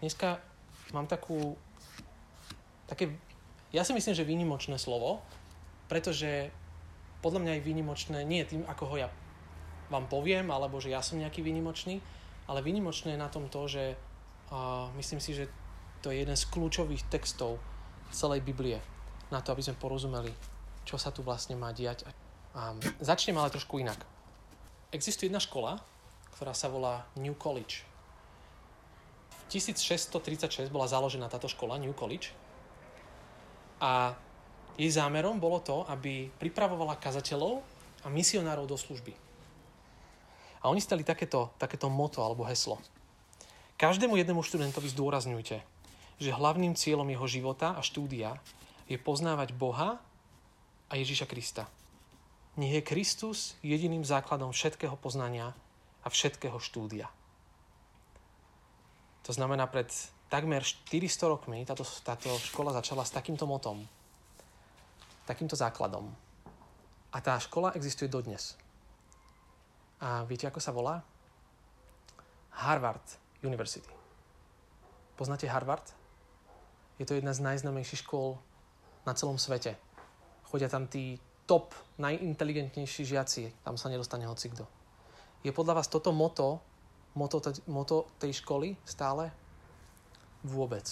dneska mám takú, také, ja si myslím, že výnimočné slovo, pretože podľa mňa je výnimočné nie tým, ako ho ja vám poviem, alebo že ja som nejaký výnimočný, ale výnimočné je na tom to, že uh, myslím si, že to je jeden z kľúčových textov celej Biblie na to, aby sme porozumeli, čo sa tu vlastne má diať. A začnem ale trošku inak. Existuje jedna škola, ktorá sa volá New College. V 1636 bola založená táto škola, New College. A jej zámerom bolo to, aby pripravovala kazateľov a misionárov do služby. A oni stali takéto, takéto moto alebo heslo. Každému jednému študentovi zdôrazňujte, že hlavným cieľom jeho života a štúdia je poznávať Boha a Ježíša Krista. Nech je Kristus jediným základom všetkého poznania a všetkého štúdia. To znamená, pred takmer 400 rokmi táto, táto škola začala s takýmto motom, takýmto základom. A tá škola existuje dodnes. A viete, ako sa volá? Harvard University. Poznáte Harvard? Je to jedna z najznamejších škôl na celom svete. Chodia tam tí top, najinteligentnejší žiaci. Tam sa nedostane hocikto. Je podľa vás toto moto, moto, moto tej školy stále? Vôbec.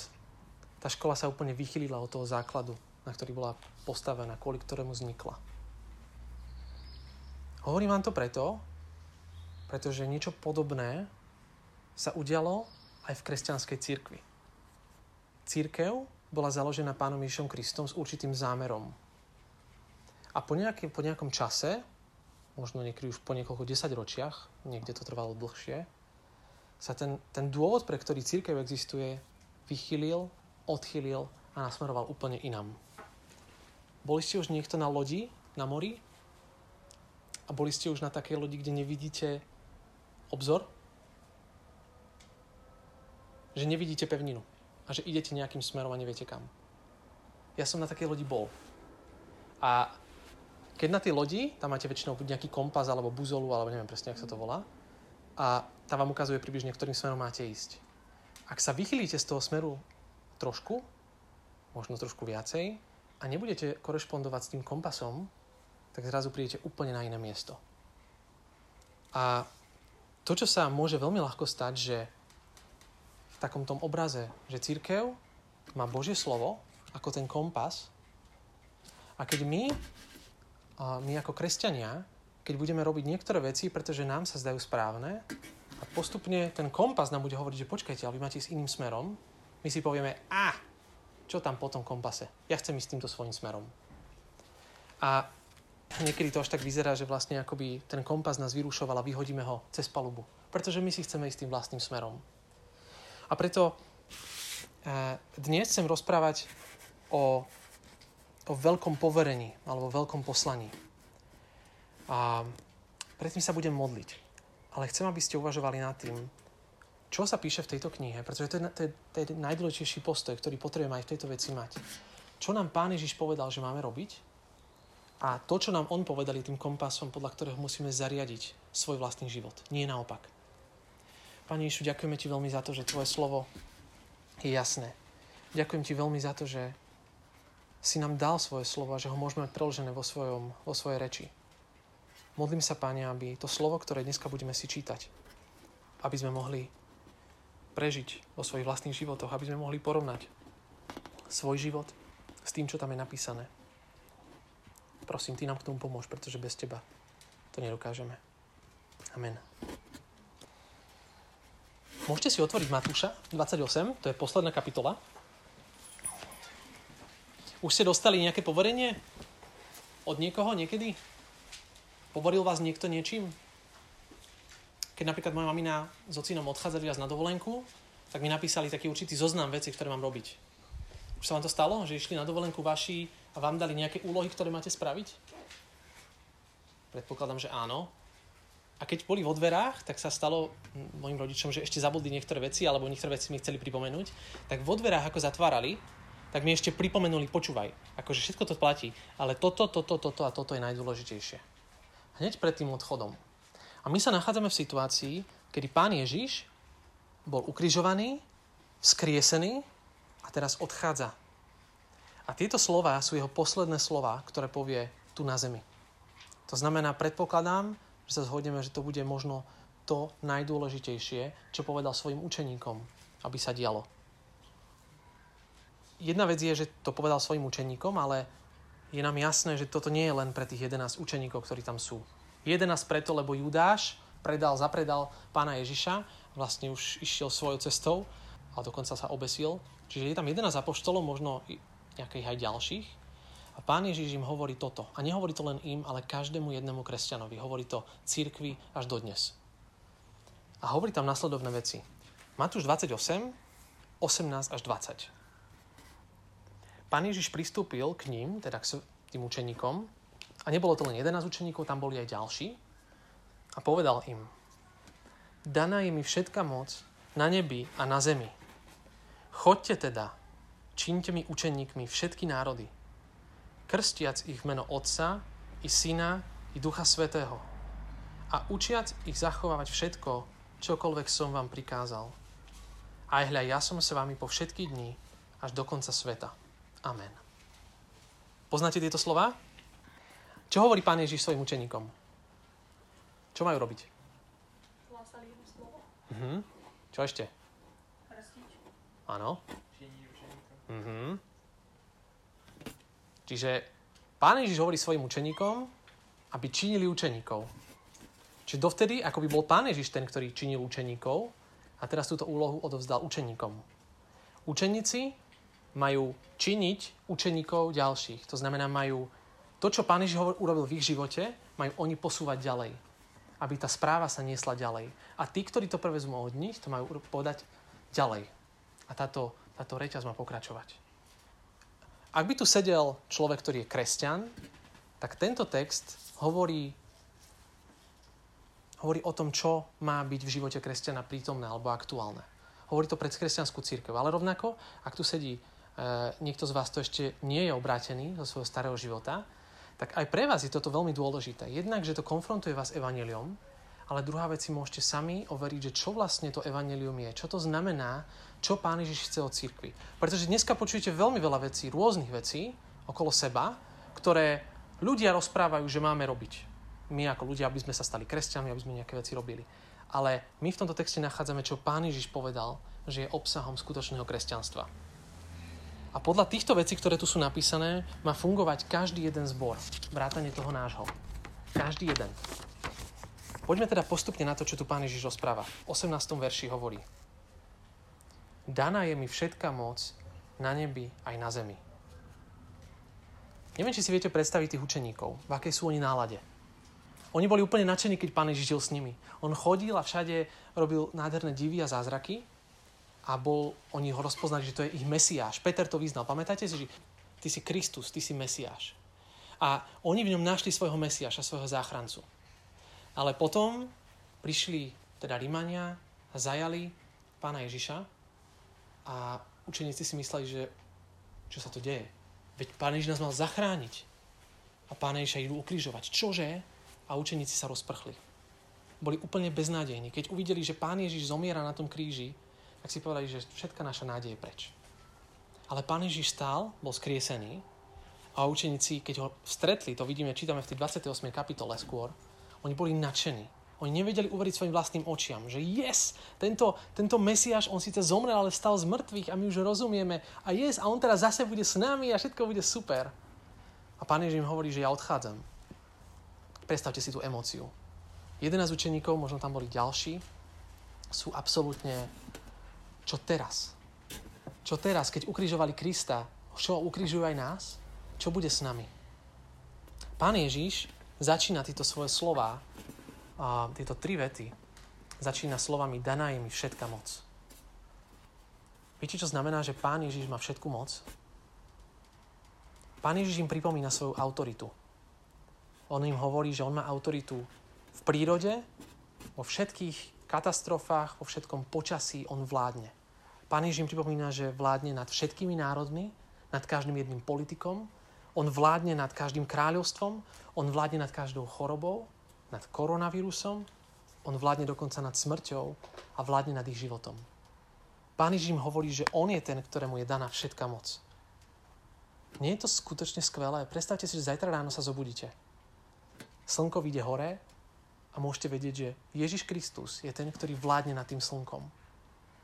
Tá škola sa úplne vychylila od toho základu, na ktorý bola postavená, kvôli ktorému vznikla. Hovorím vám to preto, pretože niečo podobné sa udialo aj v kresťanskej cirkvi. Církev bola založená pánom Ježišom Kristom s určitým zámerom. A po, nejaký, po nejakom čase, možno niekedy už po niekoľko desaťročiach, niekde to trvalo dlhšie, sa ten, ten dôvod, pre ktorý církev existuje, vychylil, odchylil a nasmeroval úplne inám. Boli ste už niekto na lodi, na mori? A boli ste už na takej lodi, kde nevidíte obzor? Že nevidíte pevninu a že idete nejakým smerom a neviete kam. Ja som na takej lodi bol. A keď na tej lodi, tam máte väčšinou nejaký kompas alebo buzolu, alebo neviem presne, ako sa to volá, a tá vám ukazuje približne, ktorým smerom máte ísť. Ak sa vychylíte z toho smeru trošku, možno trošku viacej, a nebudete korešpondovať s tým kompasom, tak zrazu prídete úplne na iné miesto. A to, čo sa môže veľmi ľahko stať, že v takom tom obraze, že církev má Božie slovo ako ten kompas a keď my, my ako kresťania, keď budeme robiť niektoré veci, pretože nám sa zdajú správne a postupne ten kompas nám bude hovoriť, že počkajte, ale vy máte ísť iným smerom, my si povieme, a čo tam po tom kompase? Ja chcem ísť týmto svojím smerom. A niekedy to až tak vyzerá, že vlastne akoby ten kompas nás vyrušoval a vyhodíme ho cez palubu. Pretože my si chceme ísť tým vlastným smerom. A preto eh, dnes chcem rozprávať o, o veľkom poverení alebo veľkom poslaní. A predtým sa budem modliť. Ale chcem, aby ste uvažovali nad tým, čo sa píše v tejto knihe, pretože to je, to je, to je najdôležitejší postoj, ktorý potrebujeme aj v tejto veci mať. Čo nám Pán Ježiš povedal, že máme robiť a to, čo nám On povedal, je tým kompasom, podľa ktorého musíme zariadiť svoj vlastný život. Nie naopak. Pane Ježišu, ďakujeme Ti veľmi za to, že Tvoje slovo je jasné. Ďakujem Ti veľmi za to, že si nám dal svoje slovo a že ho môžeme mať preložené vo, svojom, vo svojej reči. Modlím sa, Pane, aby to slovo, ktoré dneska budeme si čítať, aby sme mohli prežiť vo svojich vlastných životoch, aby sme mohli porovnať svoj život s tým, čo tam je napísané. Prosím, Ty nám k tomu pomôž, pretože bez Teba to nedokážeme. Amen. Môžete si otvoriť Matúša 28, to je posledná kapitola. Už ste dostali nejaké poverenie od niekoho niekedy? Povoril vás niekto niečím? Keď napríklad moja mamina s ocinom odchádzali vás na dovolenku, tak mi napísali taký určitý zoznam veci, ktoré mám robiť. Už sa vám to stalo, že išli na dovolenku vaši a vám dali nejaké úlohy, ktoré máte spraviť? Predpokladám, že áno. A keď boli vo dverách, tak sa stalo mojim rodičom, že ešte zabudli niektoré veci, alebo niektoré veci mi chceli pripomenúť, tak vo dverách ako zatvárali, tak mi ešte pripomenuli, počúvaj, akože všetko to platí, ale toto, toto, toto a toto je najdôležitejšie. Hneď pred tým odchodom. A my sa nachádzame v situácii, kedy pán Ježiš bol ukrižovaný vzkriesený a teraz odchádza. A tieto slova sú jeho posledné slova, ktoré povie tu na zemi. To znamená, predpokladám, že sa zhodneme, že to bude možno to najdôležitejšie, čo povedal svojim učeníkom, aby sa dialo. Jedna vec je, že to povedal svojim učeníkom, ale je nám jasné, že toto nie je len pre tých 11 učeníkov, ktorí tam sú. 11 preto, lebo Judáš predal, zapredal pána Ježiša, vlastne už išiel svojou cestou, ale dokonca sa obesil. Čiže je tam 11 apoštolov, možno nejakých aj ďalších. A pán Ježiš im hovorí toto. A nehovorí to len im, ale každému jednému kresťanovi. Hovorí to církvi až dodnes. A hovorí tam nasledovné veci. Matúš 28, 18 až 20. Pán Ježiš pristúpil k ním, teda k tým učeníkom, a nebolo to len 11 učeníkov, tam boli aj ďalší, a povedal im, daná je mi všetka moc na nebi a na zemi. Chodte teda, čiňte mi učeníkmi všetky národy, krstiac ich meno Otca, i Syna, i Ducha Svetého a učiac ich zachovávať všetko, čokoľvek som vám prikázal. Aj hľa, ja som s vami po všetky dní až do konca sveta. Amen. Poznáte tieto slova? Čo hovorí Pán Ježiš svojim učeníkom? Čo majú robiť? Hlásali jedno slovo. Mhm. Čo ešte? Krstiť. Áno. Mhm. Čiže Pán Ježiš hovorí svojim učeníkom, aby činili učeníkov. Čiže dovtedy, ako by bol Pán Ježiš ten, ktorý činil učeníkov, a teraz túto úlohu odovzdal učeníkom. Učeníci majú činiť učeníkov ďalších. To znamená, majú to, čo Pán Ježiš urobil v ich živote, majú oni posúvať ďalej. Aby tá správa sa niesla ďalej. A tí, ktorí to prevezmú od nich, to majú podať ďalej. A táto, táto reťaz má pokračovať. Ak by tu sedel človek, ktorý je kresťan, tak tento text hovorí, hovorí o tom, čo má byť v živote kresťana prítomné alebo aktuálne. Hovorí to pred kresťanskú církev. Ale rovnako, ak tu sedí niekto z vás, to ešte nie je obrátený zo svojho starého života, tak aj pre vás je toto veľmi dôležité. Jednak, že to konfrontuje vás evaneliom, ale druhá vec si môžete sami overiť, že čo vlastne to evanelium je, čo to znamená čo Pán Ježiš chce od církvy. Pretože dneska počujete veľmi veľa vecí, rôznych vecí okolo seba, ktoré ľudia rozprávajú, že máme robiť. My ako ľudia, aby sme sa stali kresťanmi, aby sme nejaké veci robili. Ale my v tomto texte nachádzame, čo Pán Ježiš povedal, že je obsahom skutočného kresťanstva. A podľa týchto vecí, ktoré tu sú napísané, má fungovať každý jeden zbor. Vrátane toho nášho. Každý jeden. Poďme teda postupne na to, čo tu Pán Ježiš rozpráva. V 18. verši hovorí daná je mi všetka moc na nebi aj na zemi. Neviem, či si viete predstaviť tých učeníkov, v akej sú oni nálade. Oni boli úplne nadšení, keď pán Ježiš žil s nimi. On chodil a všade robil nádherné divy a zázraky a bol, oni ho rozpoznali, že to je ich Mesiáš. Peter to vyznal. Pamätáte si, že ty si Kristus, ty si Mesiáš. A oni v ňom našli svojho Mesiáša, svojho záchrancu. Ale potom prišli teda Rímania a zajali pána Ježiša a učeníci si mysleli, že čo sa to deje? Veď Pán Ježiš nás mal zachrániť. A Pán Ježiša idú ukrižovať. Čože? A učeníci sa rozprchli. Boli úplne beznádejní. Keď uvideli, že Pán Ježiš zomiera na tom kríži, tak si povedali, že všetka naša nádej je preč. Ale Pán Ježiš stál, bol skriesený a učeníci, keď ho stretli, to vidíme, čítame v tej 28. kapitole skôr, oni boli nadšení. Oni nevedeli uveriť svojim vlastným očiam, že yes, tento, tento Mesiáš, on síce zomrel, ale stal z mŕtvych a my už rozumieme. A yes, a on teraz zase bude s nami a všetko bude super. A pán Ježiš im hovorí, že ja odchádzam. Predstavte si tú emóciu. 11 učeníkov, možno tam boli ďalší, sú absolútne čo teraz? Čo teraz, keď ukrižovali Krista, čo ukrižujú aj nás? Čo bude s nami? Pán Ježiš začína tieto svoje slova a tieto tri vety začína slovami daná je mi všetka moc. Viete, čo znamená, že Pán Ježiš má všetku moc? Pán Ježiš im pripomína svoju autoritu. On im hovorí, že on má autoritu v prírode, vo všetkých katastrofách, vo všetkom počasí on vládne. Pán Ježiš im pripomína, že vládne nad všetkými národmi, nad každým jedným politikom, on vládne nad každým kráľovstvom, on vládne nad každou chorobou, nad koronavírusom, on vládne dokonca nad smrťou a vládne nad ich životom. Pán Ježiš im hovorí, že on je ten, ktorému je daná všetká moc. Nie je to skutočne skvelé? Predstavte si, že zajtra ráno sa zobudíte. Slnko vyjde hore a môžete vedieť, že Ježiš Kristus je ten, ktorý vládne nad tým slnkom.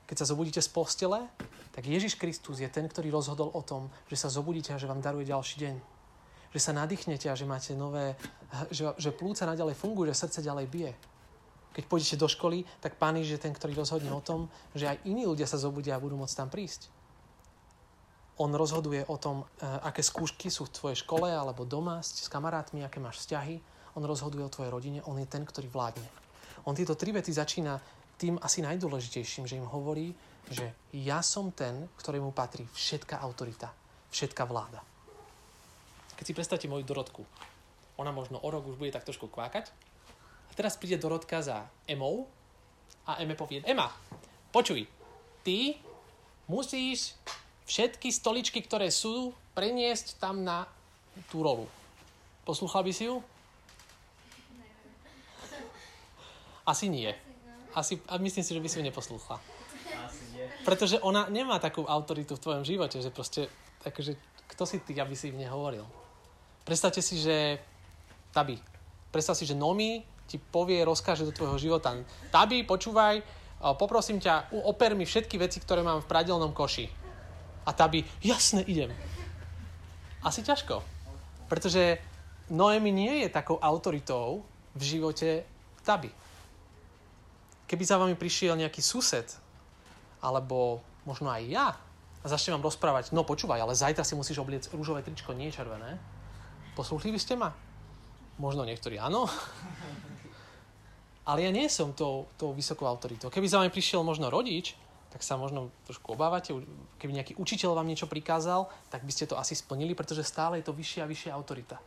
Keď sa zobudíte z postele, tak Ježiš Kristus je ten, ktorý rozhodol o tom, že sa zobudíte a že vám daruje ďalší deň. Že sa nadýchnete a že máte nové, že, že plúca naďalej fungujú, že srdce ďalej bije. Keď pôjdete do školy, tak Pán je ten, ktorý rozhodne o tom, že aj iní ľudia sa zobudia a budú môcť tam prísť. On rozhoduje o tom, e, aké skúšky sú v tvojej škole alebo doma s kamarátmi, aké máš vzťahy. On rozhoduje o tvojej rodine, on je ten, ktorý vládne. On tieto tri vety začína tým asi najdôležitejším, že im hovorí, že ja som ten, ktorému patrí všetká autorita, všetká vláda. Keď si predstavte moju Dorotku, ona možno o rok už bude tak trošku kvákať, a teraz príde Dorotka za Emou a Eme povie, Ema, počuj, ty musíš všetky stoličky, ktoré sú, preniesť tam na tú rolu. Poslúchal by si ju? Asi nie. Asi, a myslím si, že by si ju neposlúchla. Pretože ona nemá takú autoritu v tvojom živote, že proste, takže, kto si ty, aby si v nej hovoril? Predstavte si, že Tabi, predstav si, že Nomi ti povie, rozkáže do tvojho života. Tabi, počúvaj, poprosím ťa, oper mi všetky veci, ktoré mám v pradelnom koši. A Tabi, jasne, idem. Asi ťažko. Pretože Noemi nie je takou autoritou v živote Tabi. Keby za vami prišiel nejaký sused, alebo možno aj ja, a začne vám rozprávať, no počúvaj, ale zajtra si musíš obliecť rúžové tričko, nie červené. Poslúchli by ste ma? Možno niektorí áno. Ale ja nie som tou, tou vysokou autoritou. Keby za vami prišiel možno rodič, tak sa možno trošku obávate. Keby nejaký učiteľ vám niečo prikázal, tak by ste to asi splnili, pretože stále je to vyššia a vyššia autorita.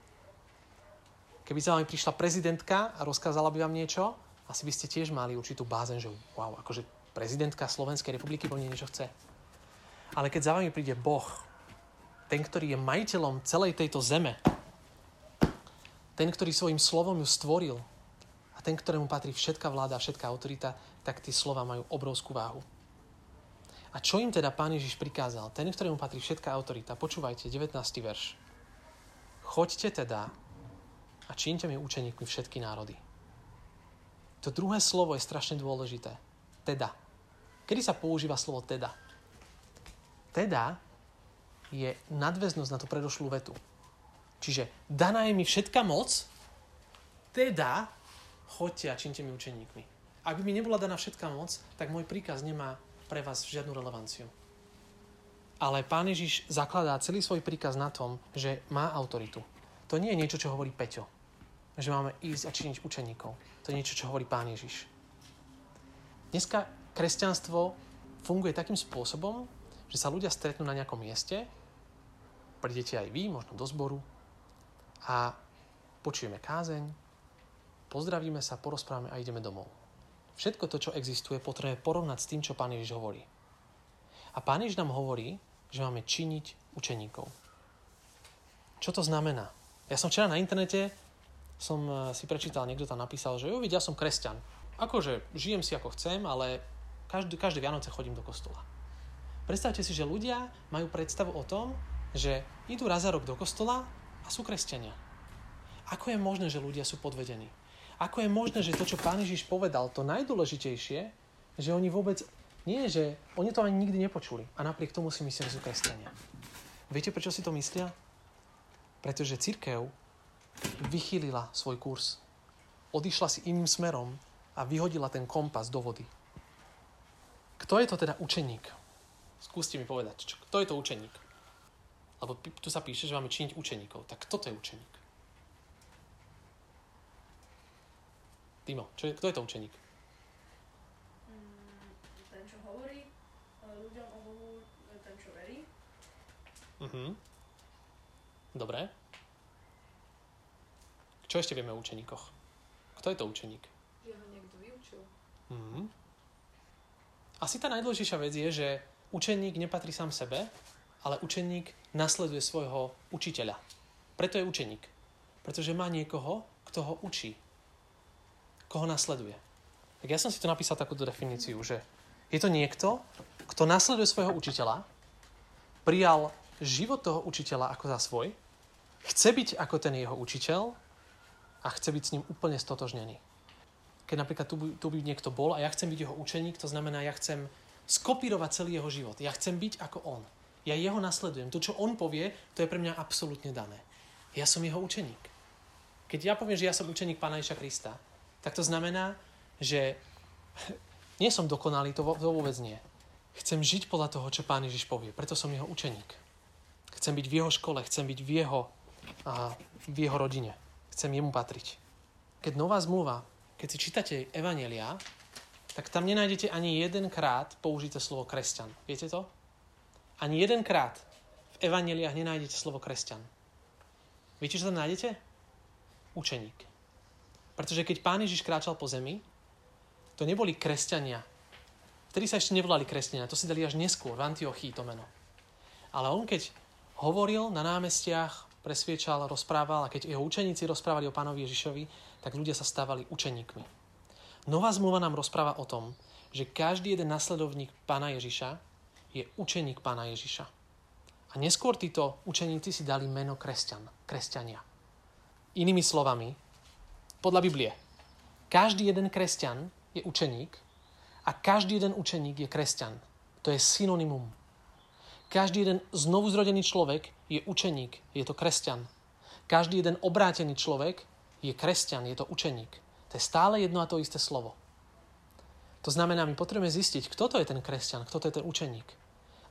Keby za vami prišla prezidentka a rozkázala by vám niečo, asi by ste tiež mali určitú bázen, že wow, akože prezidentka Slovenskej republiky po niečo chce. Ale keď za vami príde Boh, ten, ktorý je majiteľom celej tejto zeme, ten, ktorý svojim slovom ju stvoril, ten, ktorému patrí všetká vláda a všetká autorita, tak tie slova majú obrovskú váhu. A čo im teda Pán Ježiš prikázal? Ten, ktorému patrí všetká autorita. Počúvajte, 19. verš. Choďte teda a čínte mi učeníkmi všetky národy. To druhé slovo je strašne dôležité. Teda. Kedy sa používa slovo teda? Teda je nadväznosť na tú predošlú vetu. Čiže daná je mi všetká moc, teda choďte a činte mi učeníkmi. Ak by mi nebola daná všetká moc, tak môj príkaz nemá pre vás žiadnu relevanciu. Ale Pán Ježiš zakladá celý svoj príkaz na tom, že má autoritu. To nie je niečo, čo hovorí Peťo. Že máme ísť a činiť učeníkov. To je niečo, čo hovorí Pán Ježiš. Dneska kresťanstvo funguje takým spôsobom, že sa ľudia stretnú na nejakom mieste, prídete aj vy, možno do zboru, a počujeme kázeň, pozdravíme sa, porozprávame a ideme domov. Všetko to, čo existuje, potrebujeme porovnať s tým, čo Pán Ježiš hovorí. A Pán Ježiš nám hovorí, že máme činiť učeníkov. Čo to znamená? Ja som včera na internete som eh, si prečítal, niekto tam napísal, že jo, ja som kresťan. Akože žijem si ako chcem, ale každý, každé Vianoce chodím do kostola. Predstavte si, že ľudia majú predstavu o tom, že idú raz za rok do kostola a sú kresťania. Ako je možné, že ľudia sú podvedení? Ako je možné, že to, čo pán Ježiš povedal, to najdôležitejšie, že oni vôbec, nie, že oni to ani nikdy nepočuli. A napriek tomu si myslia, že sú kresťania. Viete, prečo si to myslia? Pretože církev vychýlila svoj kurz. Odišla si iným smerom a vyhodila ten kompas do vody. Kto je to teda učeník? Skúste mi povedať, čo, kto je to učeník? Lebo tu sa píše, že máme činiť učeníkov. Tak kto to je učeník? Timo, čo je, kto je to učeník? Mm, ten, čo hovorí ľuďom o Bohu, ten, čo verí. Uh-huh. Dobre. Čo ešte vieme o učeníkoch? Kto je to učeník? Že ho niekto vyučil. Uh-huh. Asi tá najdôležitejšia vec je, že učeník nepatrí sám sebe, ale učeník nasleduje svojho učiteľa. Preto je učeník. Pretože má niekoho, kto ho učí koho nasleduje. Tak ja som si to napísal takúto definíciu, že je to niekto, kto nasleduje svojho učiteľa, prijal život toho učiteľa ako za svoj, chce byť ako ten jeho učiteľ a chce byť s ním úplne stotožnený. Keď napríklad tu, tu by niekto bol a ja chcem byť jeho učeník, to znamená, ja chcem skopírovať celý jeho život. Ja chcem byť ako on. Ja jeho nasledujem. To, čo on povie, to je pre mňa absolútne dané. Ja som jeho učeník. Keď ja poviem, že ja som učeník Pána Iša Krista, tak to znamená, že nie som dokonalý, to, to vôbec nie. Chcem žiť podľa toho, čo Pán Ježiš povie. Preto som jeho učeník. Chcem byť v jeho škole, chcem byť v jeho, a, v jeho rodine. Chcem jemu patriť. Keď nová zmluva, keď si čítate Evanelia, tak tam nenájdete ani jedenkrát použité slovo kresťan. Viete to? Ani jedenkrát v Evaneliách nenájdete slovo kresťan. Viete, čo tam nájdete? Učeník. Pretože keď Pán Ježiš kráčal po zemi, to neboli kresťania. Vtedy sa ešte nevolali kresťania, to si dali až neskôr, v Antiochii to meno. Ale on keď hovoril na námestiach, presviečal, rozprával a keď jeho učeníci rozprávali o pánovi Ježišovi, tak ľudia sa stávali učeníkmi. Nová zmluva nám rozpráva o tom, že každý jeden nasledovník pána Ježiša je učeník pána Ježiša. A neskôr títo učeníci si dali meno kresťan, kresťania. Inými slovami, podľa Biblie, každý jeden kresťan je učeník a každý jeden učeník je kresťan. To je synonymum. Každý jeden znovu zrodený človek je učeník, je to kresťan. Každý jeden obrátený človek je kresťan, je to učeník. To je stále jedno a to isté slovo. To znamená, my potrebujeme zistiť, kto to je ten kresťan, kto to je ten učeník.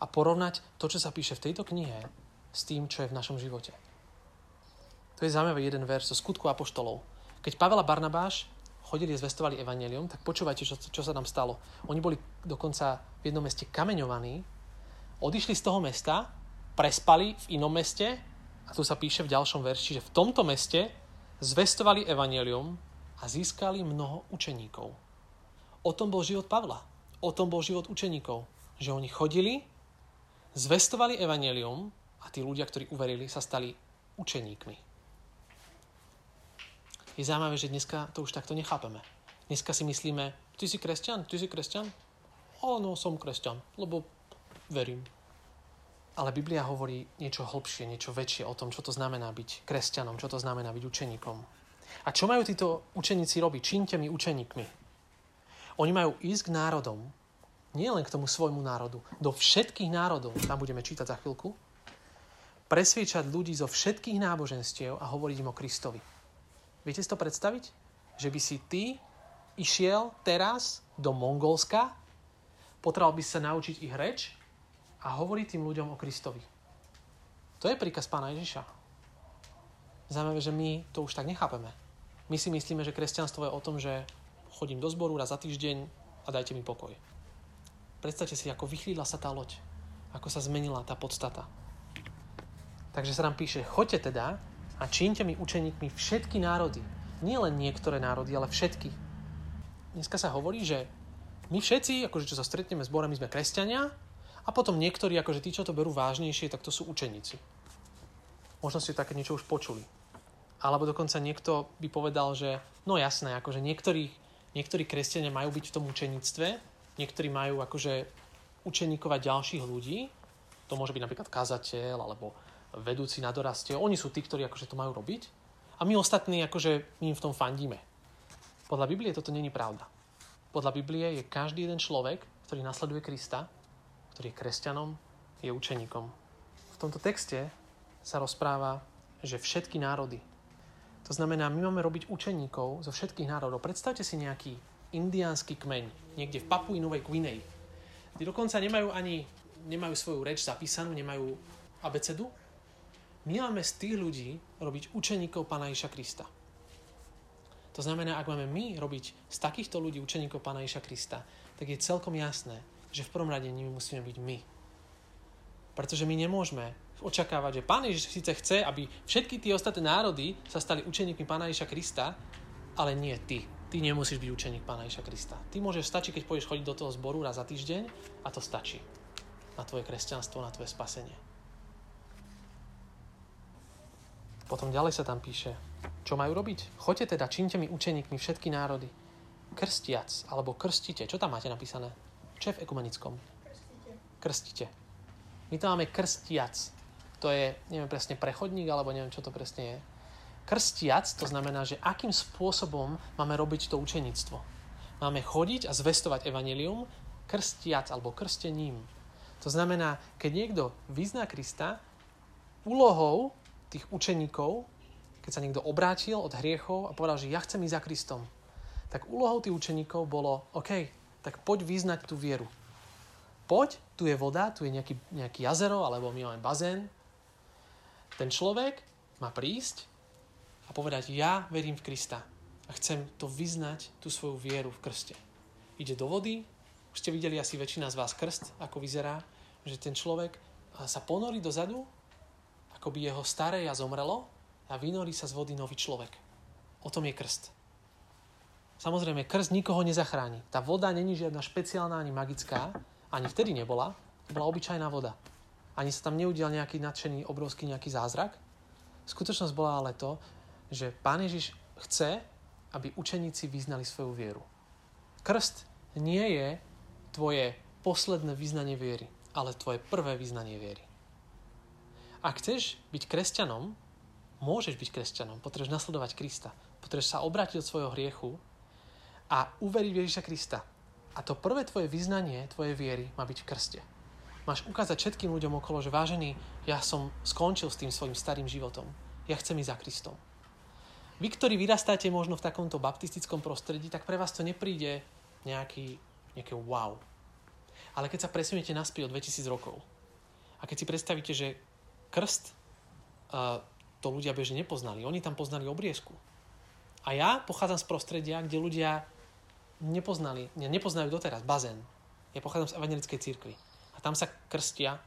A porovnať to, čo sa píše v tejto knihe, s tým, čo je v našom živote. To je zaujímavý jeden verš zo skutku apoštolov. Keď Pavel a Barnabáš chodili a zvestovali evanelium, tak počúvajte, čo, čo sa tam stalo. Oni boli dokonca v jednom meste kameňovaní, odišli z toho mesta, prespali v inom meste, a tu sa píše v ďalšom verši, že v tomto meste zvestovali evanelium a získali mnoho učeníkov. O tom bol život Pavla. O tom bol život učeníkov. Že oni chodili, zvestovali evanelium a tí ľudia, ktorí uverili, sa stali učeníkmi je zaujímavé, že dneska to už takto nechápeme. Dneska si myslíme, ty si kresťan, ty si kresťan? Áno, som kresťan, lebo verím. Ale Biblia hovorí niečo hlbšie, niečo väčšie o tom, čo to znamená byť kresťanom, čo to znamená byť učeníkom. A čo majú títo učeníci robiť? Čínte mi učeníkmi. Oni majú ísť k národom, nie len k tomu svojmu národu, do všetkých národov, tam budeme čítať za chvíľku, presviečať ľudí zo všetkých náboženstiev a hovoriť im o Kristovi. Viete si to predstaviť? Že by si ty išiel teraz do Mongolska, potreboval by sa naučiť ich reč a hovoriť tým ľuďom o Kristovi. To je príkaz pána Ježiša. Zaujímavé, že my to už tak nechápeme. My si myslíme, že kresťanstvo je o tom, že chodím do zboru raz za týždeň a dajte mi pokoj. Predstavte si, ako vychlídla sa tá loď. Ako sa zmenila tá podstata. Takže sa nám píše, choďte teda a čínte mi učeníkmi všetky národy. Nie len niektoré národy, ale všetky. Dneska sa hovorí, že my všetci, akože čo sa stretneme s Borom, my sme kresťania a potom niektorí, akože tí, čo to berú vážnejšie, tak to sú učeníci. Možno ste také niečo už počuli. Alebo dokonca niekto by povedal, že no jasné, akože niektorí, niektorí kresťania majú byť v tom učeníctve, niektorí majú akože učeníkovať ďalších ľudí, to môže byť napríklad kazateľ alebo vedúci na dorastie, oni sú tí, ktorí akože to majú robiť a my ostatní akože my im v tom fandíme. Podľa Biblie toto není pravda. Podľa Biblie je každý jeden človek, ktorý nasleduje Krista, ktorý je kresťanom, je učeníkom. V tomto texte sa rozpráva, že všetky národy. To znamená, my máme robiť učeníkov zo všetkých národov. Predstavte si nejaký indiánsky kmeň niekde v Papui Novej Guinei. Tí dokonca nemajú ani nemajú svoju reč zapísanú, nemajú abecedu, my máme z tých ľudí robiť učeníkov Pána Iša Krista. To znamená, ak máme my robiť z takýchto ľudí učeníkov Pána Iša Krista, tak je celkom jasné, že v prvom rade nimi musíme byť my. Pretože my nemôžeme očakávať, že Pán Ježiš síce chce, aby všetky tie ostatné národy sa stali učeníkmi Pána Iša Krista, ale nie ty. Ty nemusíš byť učeník Pána Iša Krista. Ty môžeš stačiť, keď pôjdeš chodiť do toho zboru raz za týždeň a to stačí na tvoje kresťanstvo, na tvoje spasenie. Potom ďalej sa tam píše, čo majú robiť? Choďte teda, činte mi učeníkmi všetky národy. Krstiac, alebo krstite. Čo tam máte napísané? Čo je v ekumenickom? Krstiteľ. krstíte. My tam máme krstiac. To je, neviem presne, prechodník, alebo neviem, čo to presne je. Krstiac, to znamená, že akým spôsobom máme robiť to učenictvo. Máme chodiť a zvestovať evanelium krstiac alebo krstením. To znamená, keď niekto vyzná Krista, úlohou tých učeníkov, keď sa niekto obrátil od hriechov a povedal, že ja chcem ísť za Kristom, tak úlohou tých učeníkov bolo, OK, tak poď vyznať tú vieru. Poď, tu je voda, tu je nejaký, nejaký jazero, alebo my máme bazén. Ten človek má prísť a povedať, ja verím v Krista a chcem to vyznať, tú svoju vieru v krste. Ide do vody, už ste videli asi väčšina z vás krst, ako vyzerá, že ten človek sa ponorí dozadu, ako by jeho staré ja zomrelo a vynorí sa z vody nový človek. O tom je krst. Samozrejme, krst nikoho nezachráni. Tá voda není žiadna špeciálna ani magická, ani vtedy nebola, to bola obyčajná voda. Ani sa tam neudial nejaký nadšený, obrovský nejaký zázrak. Skutočnosť bola ale to, že Pán Ježiš chce, aby učeníci vyznali svoju vieru. Krst nie je tvoje posledné vyznanie viery, ale tvoje prvé vyznanie viery. Ak chceš byť kresťanom, môžeš byť kresťanom, potrebuješ nasledovať Krista, potrebuješ sa obrátiť od svojho hriechu a uveriť v Ježiša Krista. A to prvé tvoje vyznanie, tvoje viery má byť v krste. Máš ukázať všetkým ľuďom okolo, že vážený, ja som skončil s tým svojim starým životom. Ja chcem ísť za Kristom. Vy, ktorí vyrastáte možno v takomto baptistickom prostredí, tak pre vás to nepríde nejaký nejaké wow. Ale keď sa presuniete naspäť o 2000 rokov a keď si predstavíte, že krst uh, to ľudia bežne nepoznali, oni tam poznali obriezku. A ja pochádzam z prostredia, kde ľudia nepoznali, ne, nepoznajú doteraz bazén. Ja pochádzam z evangelickej cirkvi. A tam sa krstia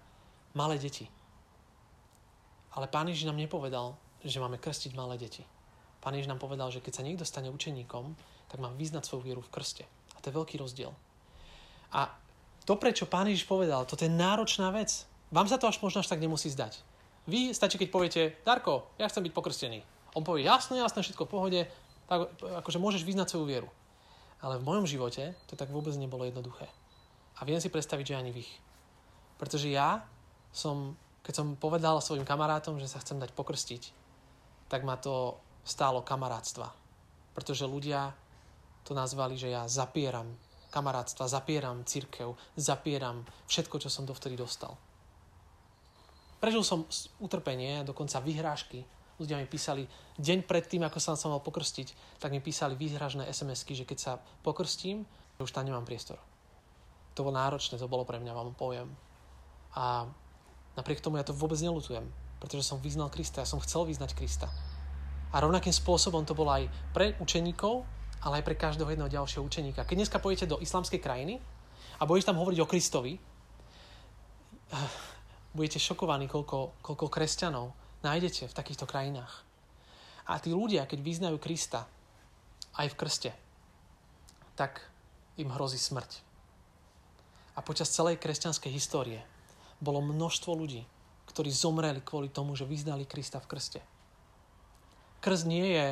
malé deti. Ale Pán Ježiš nám nepovedal, že máme krstiť malé deti. Pán Ježiš nám povedal, že keď sa niekto stane učeníkom, tak má vyznať svoju vieru v krste. A to je veľký rozdiel. A to, prečo pán Ježiš povedal, toto je náročná vec. Vám sa to až možno až tak nemusí zdať. Vy stačí, keď poviete, Darko, ja chcem byť pokrstený. On povie, jasné, jasné, všetko v pohode, tak akože môžeš vyznať svoju vieru. Ale v mojom živote to tak vôbec nebolo jednoduché. A viem si predstaviť, že ani vy. Pretože ja som, keď som povedal svojim kamarátom, že sa chcem dať pokrstiť, tak ma to stálo kamarátstva. Pretože ľudia to nazvali, že ja zapieram kamarátstva, zapieram církev, zapieram všetko, čo som dovtedy dostal. Prežil som utrpenie, dokonca vyhrážky. Ľudia mi písali, deň pred tým, ako som sa mal pokrstiť, tak mi písali výhražné SMS-ky, že keď sa pokrstím, už tam nemám priestor. To bolo náročné, to bolo pre mňa, vám poviem. A napriek tomu ja to vôbec nelutujem, pretože som vyznal Krista, ja som chcel vyznať Krista. A rovnakým spôsobom to bolo aj pre učeníkov, ale aj pre každého jedného ďalšieho učeníka. Keď dneska pôjdete do islamskej krajiny a budete tam hovoriť o Kristovi, budete šokovaní, koľko, koľko kresťanov nájdete v takýchto krajinách. A tí ľudia, keď vyznajú Krista aj v krste, tak im hrozí smrť. A počas celej kresťanskej histórie bolo množstvo ľudí, ktorí zomreli kvôli tomu, že vyznali Krista v krste. Krst nie je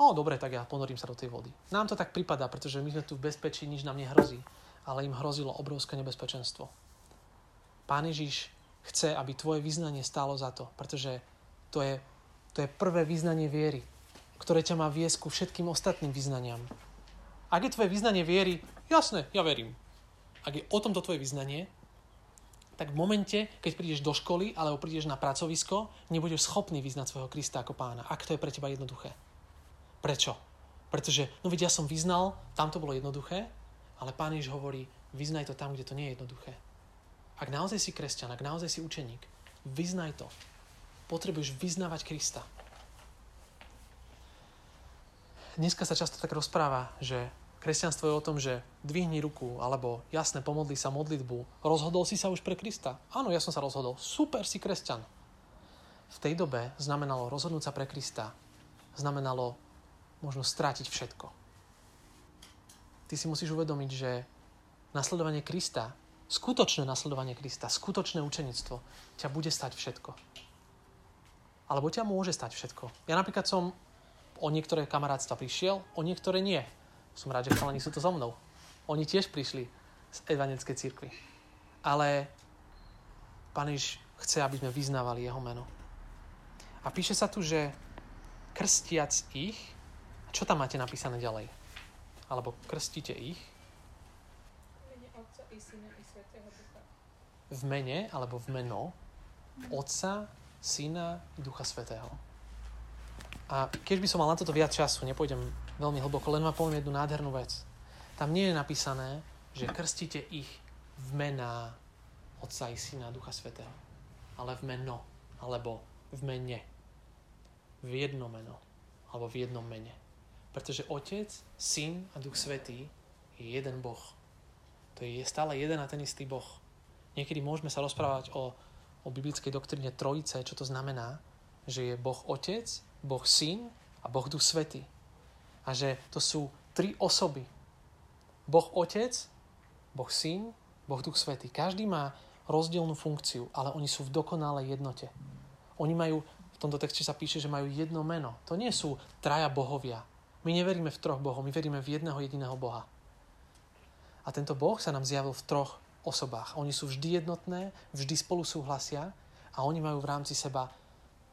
o, dobre, tak ja ponorím sa do tej vody. Nám to tak pripadá, pretože my sme tu v bezpečí, nič nám nehrozí, ale im hrozilo obrovské nebezpečenstvo. Pán Ježiš chce, aby tvoje vyznanie stálo za to, pretože to je, to je prvé vyznanie viery, ktoré ťa má viesť ku všetkým ostatným vyznaniam. Ak je tvoje vyznanie viery, jasné, ja verím. Ak je o tomto tvoje vyznanie, tak v momente, keď prídeš do školy alebo prídeš na pracovisko, nebudeš schopný vyznať svojho Krista ako pána, ak to je pre teba jednoduché. Prečo? Pretože, no veď ja som vyznal, tam to bolo jednoduché, ale Pán Ježiš hovorí, vyznaj to tam, kde to nie je jednoduché. Ak naozaj si kresťan, ak naozaj si učeník, vyznaj to. Potrebuješ vyznávať Krista. Dneska sa často tak rozpráva, že kresťanstvo je o tom, že dvihni ruku, alebo jasne, pomodli sa modlitbu. Rozhodol si sa už pre Krista? Áno, ja som sa rozhodol. Super, si kresťan. V tej dobe znamenalo rozhodnúť sa pre Krista. Znamenalo možno strátiť všetko. Ty si musíš uvedomiť, že nasledovanie Krista, skutočné nasledovanie Krista, skutočné učenictvo ťa bude stať všetko. Alebo ťa môže stať všetko. Ja napríklad som o niektoré kamarátstva prišiel, o niektoré nie. Som rád, že chalani sú to so mnou. Oni tiež prišli z evangelickej cirkvi. ale Pán chce, aby sme vyznávali jeho meno. A píše sa tu, že krstiac ich, čo tam máte napísané ďalej? Alebo krstíte ich mene Otca i Syna. V mene, alebo v meno Otca, Syna Ducha Svetého. A keď by som mal na toto viac času, nepôjdem veľmi hlboko, len vám poviem jednu nádhernú vec. Tam nie je napísané, že krstíte ich v mená Otca i Syna a Ducha Svetého. Ale v meno, alebo v mene. V jedno meno, alebo v jednom mene. Pretože Otec, Syn a Duch Svetý je jeden Boh. To je stále jeden a ten istý Boh. Niekedy môžeme sa rozprávať o, o biblickej doktríne Trojice, čo to znamená, že je Boh Otec, Boh Syn a Boh Duch Svetý. A že to sú tri osoby. Boh Otec, Boh Syn, Boh Duch Svetý. Každý má rozdielnú funkciu, ale oni sú v dokonalej jednote. Oni majú, v tomto texte sa píše, že majú jedno meno. To nie sú traja bohovia. My neveríme v troch bohov, my veríme v jedného jediného Boha. A tento Boh sa nám zjavil v troch osobách. Oni sú vždy jednotné, vždy spolu súhlasia a oni majú v rámci seba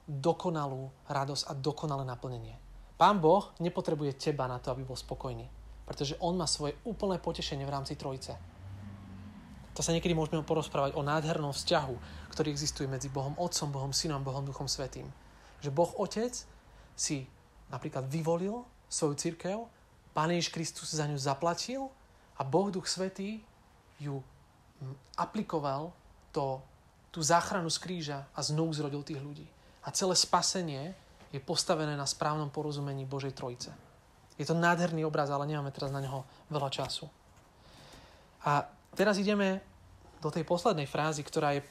dokonalú radosť a dokonalé naplnenie. Pán Boh nepotrebuje teba na to, aby bol spokojný, pretože On má svoje úplné potešenie v rámci Trojice. To sa niekedy môžeme porozprávať o nádhernom vzťahu, ktorý existuje medzi Bohom Otcom, Bohom Synom, Bohom Duchom Svetým. Že Boh Otec si napríklad vyvolil svoju církev, Pán Ježiš Kristus za ňu zaplatil a Boh Duch Svetý ju aplikoval to, tú záchranu z kríža a znovu zrodil tých ľudí. A celé spasenie je postavené na správnom porozumení Božej Trojice. Je to nádherný obraz, ale nemáme teraz na neho veľa času. A teraz ideme do tej poslednej frázy, ktorá je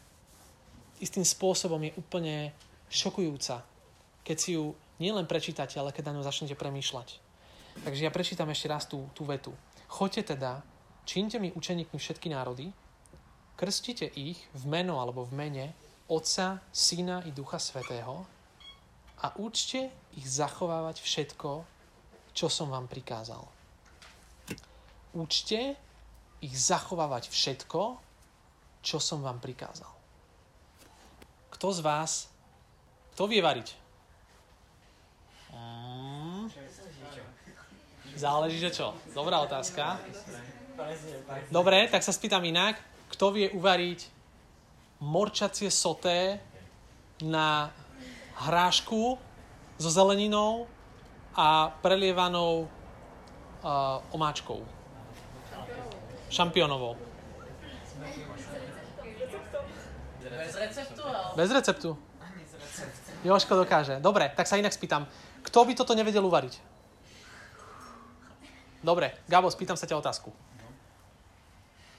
istým spôsobom je úplne šokujúca, keď si ju nielen prečítate, ale keď na ňu začnete premýšľať. Takže ja prečítam ešte raz tú, tú vetu. Choďte teda, čínte mi učeníkmi všetky národy, krstite ich v meno alebo v mene Otca, Syna i Ducha Svetého a učte ich zachovávať všetko, čo som vám prikázal. Učte ich zachovávať všetko, čo som vám prikázal. Kto z vás, kto vie variť? Mm. Záleží, že čo? Dobrá otázka. Dobre, tak sa spýtam inak. Kto vie uvariť morčacie soté na hrášku so zeleninou a prelievanou uh, omáčkou? Šampiónovou. Bez receptu. Bez receptu. Joško dokáže. Dobre, tak sa inak spýtam. Kto by toto nevedel uvariť? Dobre, Gabo, spýtam sa ťa otázku.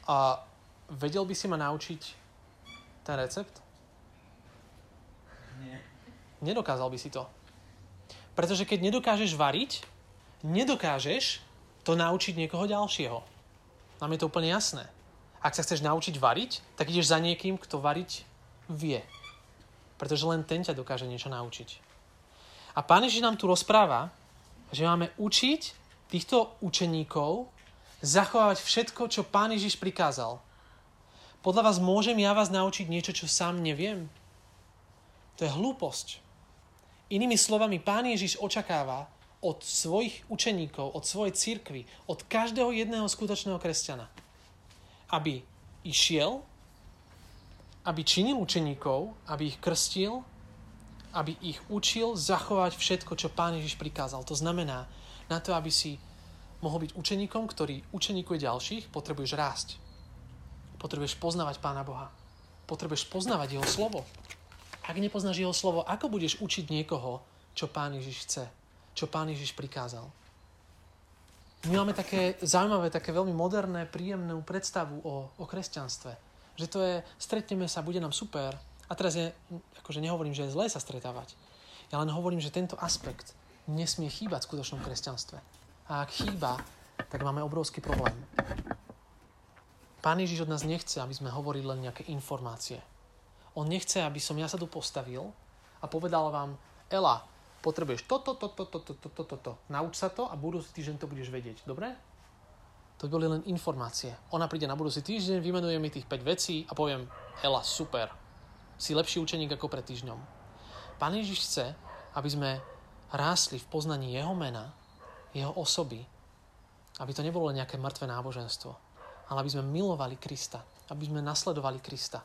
A vedel by si ma naučiť ten recept? Nie. Nedokázal by si to. Pretože keď nedokážeš variť, nedokážeš to naučiť niekoho ďalšieho. Nám je to úplne jasné. Ak sa chceš naučiť variť, tak ideš za niekým, kto variť vie. Pretože len ten ťa dokáže niečo naučiť. A Pán Ježiš nám tu rozpráva, že máme učiť týchto učeníkov zachovávať všetko, čo Pán Ježiš prikázal. Podľa vás môžem ja vás naučiť niečo, čo sám neviem? To je hlúposť. Inými slovami, Pán Ježiš očakáva od svojich učeníkov, od svojej cirkvy, od každého jedného skutočného kresťana, aby išiel, aby činil učeníkov, aby ich krstil, aby ich učil zachovať všetko, čo Pán Ježiš prikázal. To znamená, na to, aby si mohol byť učeníkom, ktorý učeníkuje ďalších, potrebuješ rásť. Potrebuješ poznávať Pána Boha. Potrebuješ poznávať Jeho slovo. Ak nepoznáš Jeho slovo, ako budeš učiť niekoho, čo Pán Ježiš chce? Čo Pán Ježiš prikázal? My máme také zaujímavé, také veľmi moderné, príjemnú predstavu o, o kresťanstve. Že to je, stretneme sa, bude nám super. A teraz je, akože nehovorím, že je zlé sa stretávať. Ja len hovorím, že tento aspekt nesmie chýbať v skutočnom kresťanstve. A ak chýba, tak máme obrovský problém. Pán Ježiš od nás nechce, aby sme hovorili len nejaké informácie. On nechce, aby som ja sa tu postavil a povedal vám, Ela, potrebuješ toto, toto, toto, toto, toto. Nauč sa to a budúci týždeň to budeš vedieť. Dobre? to boli len informácie. Ona príde na budúci týždeň, vymenuje mi tých 5 vecí a poviem, Ela, super, si lepší učeník ako pred týždňom. Pán Ježiš chce, aby sme rástli v poznaní Jeho mena, Jeho osoby, aby to nebolo len nejaké mŕtve náboženstvo, ale aby sme milovali Krista, aby sme nasledovali Krista,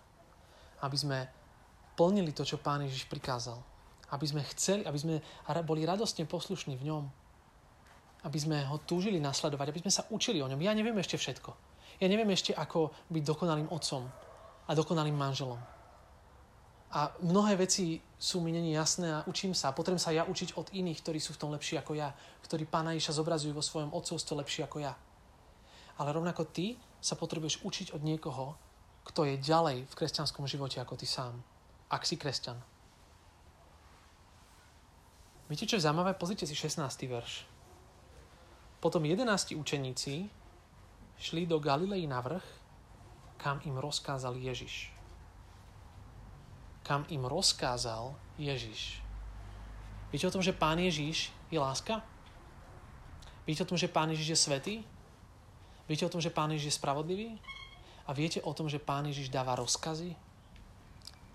aby sme plnili to, čo Pán Ježiš prikázal, aby sme chceli, aby sme boli radostne poslušní v ňom, aby sme ho túžili nasledovať, aby sme sa učili o ňom. Ja neviem ešte všetko. Ja neviem ešte, ako byť dokonalým otcom a dokonalým manželom. A mnohé veci sú mi není jasné a učím sa. Potrebujem sa ja učiť od iných, ktorí sú v tom lepší ako ja, ktorí Pána Iša zobrazujú vo svojom otcovstve lepšie ako ja. Ale rovnako ty sa potrebuješ učiť od niekoho, kto je ďalej v kresťanskom živote ako ty sám. Ak si kresťan. Viete, čo je zaujímavé? Pozrite si 16. verš. Potom 11 učeníci šli do Galilei na vrch, kam im rozkázal Ježiš. Kam im rozkázal Ježiš. Viete o tom, že Pán Ježiš je láska? Viete o tom, že Pán Ježiš je svetý? Viete o tom, že Pán Ježiš je spravodlivý? A viete o tom, že Pán Ježiš dáva rozkazy?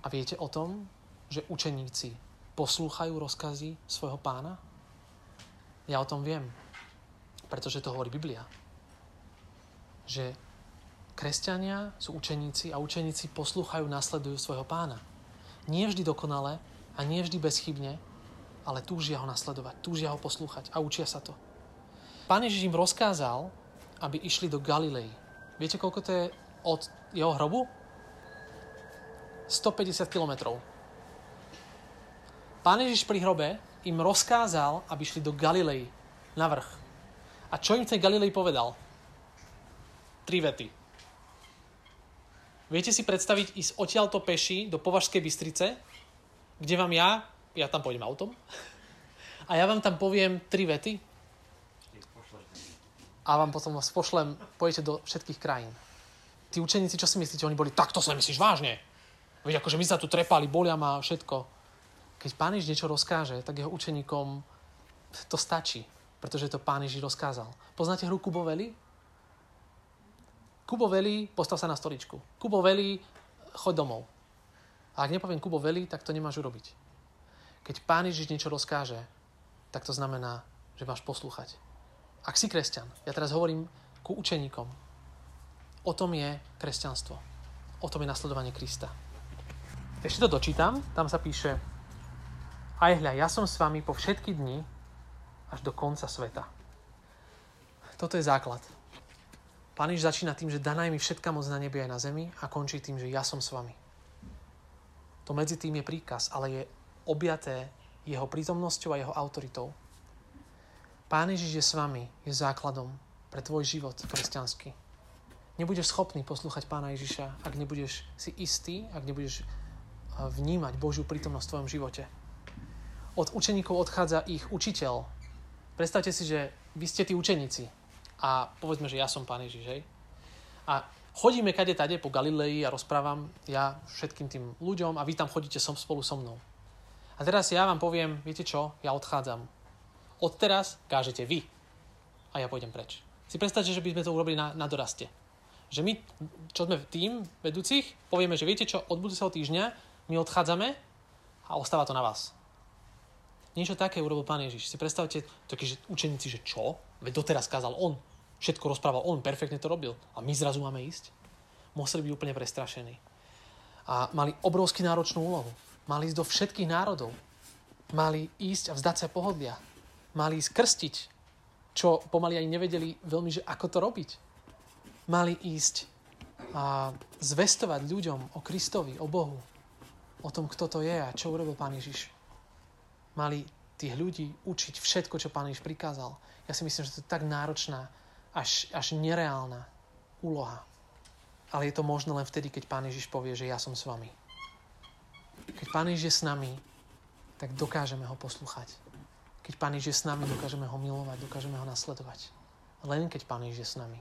A viete o tom, že učeníci poslúchajú rozkazy svojho pána? Ja o tom viem. Pretože to hovorí Biblia. Že kresťania sú učeníci a učeníci poslúchajú, nasledujú svojho pána. Nie vždy dokonale a nie vždy bezchybne, ale túžia ho nasledovať, túžia ho poslúchať a učia sa to. Pán Ježiš im rozkázal, aby išli do Galilei. Viete, koľko to je od jeho hrobu? 150 kilometrov. Pán Ježiš pri hrobe im rozkázal, aby išli do Galilei, na vrch. A čo im ten Galilei povedal? Tri vety. Viete si predstaviť ísť odtiaľto peši do Považskej Bystrice, kde vám ja, ja tam pôjdem autom, a ja vám tam poviem tri vety a vám potom vás pošlem, pojete do všetkých krajín. Tí učeníci, čo si myslíte? Oni boli, tak to sa myslíš vážne. Veď akože my sa tu trepali, bolia ma všetko. Keď Pán Ježiš niečo rozkáže, tak jeho učeníkom to stačí pretože to pán Ježiš rozkázal. Poznáte hru Kubo Veli? Kubo Veli, postav sa na stoličku. Kubo Veli, choď domov. A ak nepoviem Kubo Veli, tak to nemáš urobiť. Keď pán Ježiš niečo rozkáže, tak to znamená, že máš poslúchať. Ak si kresťan, ja teraz hovorím ku učeníkom, o tom je kresťanstvo. O tom je nasledovanie Krista. Ešte to dočítam, tam sa píše, aj hľa, ja som s vami po všetky dni až do konca sveta. Toto je základ. Pán Ježiš začína tým, že daná mi všetka moc na nebi aj na zemi a končí tým, že ja som s vami. To medzi tým je príkaz, ale je objaté jeho prítomnosťou a jeho autoritou. Pán Ježiš je s vami, je základom pre tvoj život kresťanský. Nebudeš schopný poslúchať Pána Ježiša, ak nebudeš si istý, ak nebudeš eh, vnímať Božiu prítomnosť v tvojom živote. Od učeníkov odchádza ich učiteľ, Predstavte si, že vy ste tí učeníci a povedzme, že ja som Pán Ježiš, hej? A chodíme kade tade po Galilei a rozprávam ja všetkým tým ľuďom a vy tam chodíte som spolu so mnou. A teraz ja vám poviem, viete čo, ja odchádzam. Odteraz kážete vy a ja pôjdem preč. Si predstavte, že by sme to urobili na, na doraste. Že my, čo sme tým vedúcich, povieme, že viete čo, od budúceho týždňa my odchádzame a ostáva to na vás. Niečo také urobil Pán Ježiš. Si predstavte, takí že učeníci, že čo? Veď doteraz kázal on. Všetko rozprával on, perfektne to robil. A my zrazu máme ísť? Museli byť úplne prestrašení. A mali obrovský náročnú úlohu. Mali ísť do všetkých národov. Mali ísť a vzdať sa pohodlia. Mali ísť krstiť, čo pomaly ani nevedeli veľmi, že ako to robiť. Mali ísť a zvestovať ľuďom o Kristovi, o Bohu, o tom, kto to je a čo urobil Pán Ježiš mali tých ľudí učiť všetko, čo Pán Ježiš prikázal. Ja si myslím, že to je tak náročná, až, až nereálna úloha. Ale je to možné len vtedy, keď Pán Ježiš povie, že ja som s vami. Keď Pán Ježiš je s nami, tak dokážeme ho poslúchať. Keď Pán Ježiš je s nami, dokážeme ho milovať, dokážeme ho nasledovať. Len keď Pán Ježiš je s nami.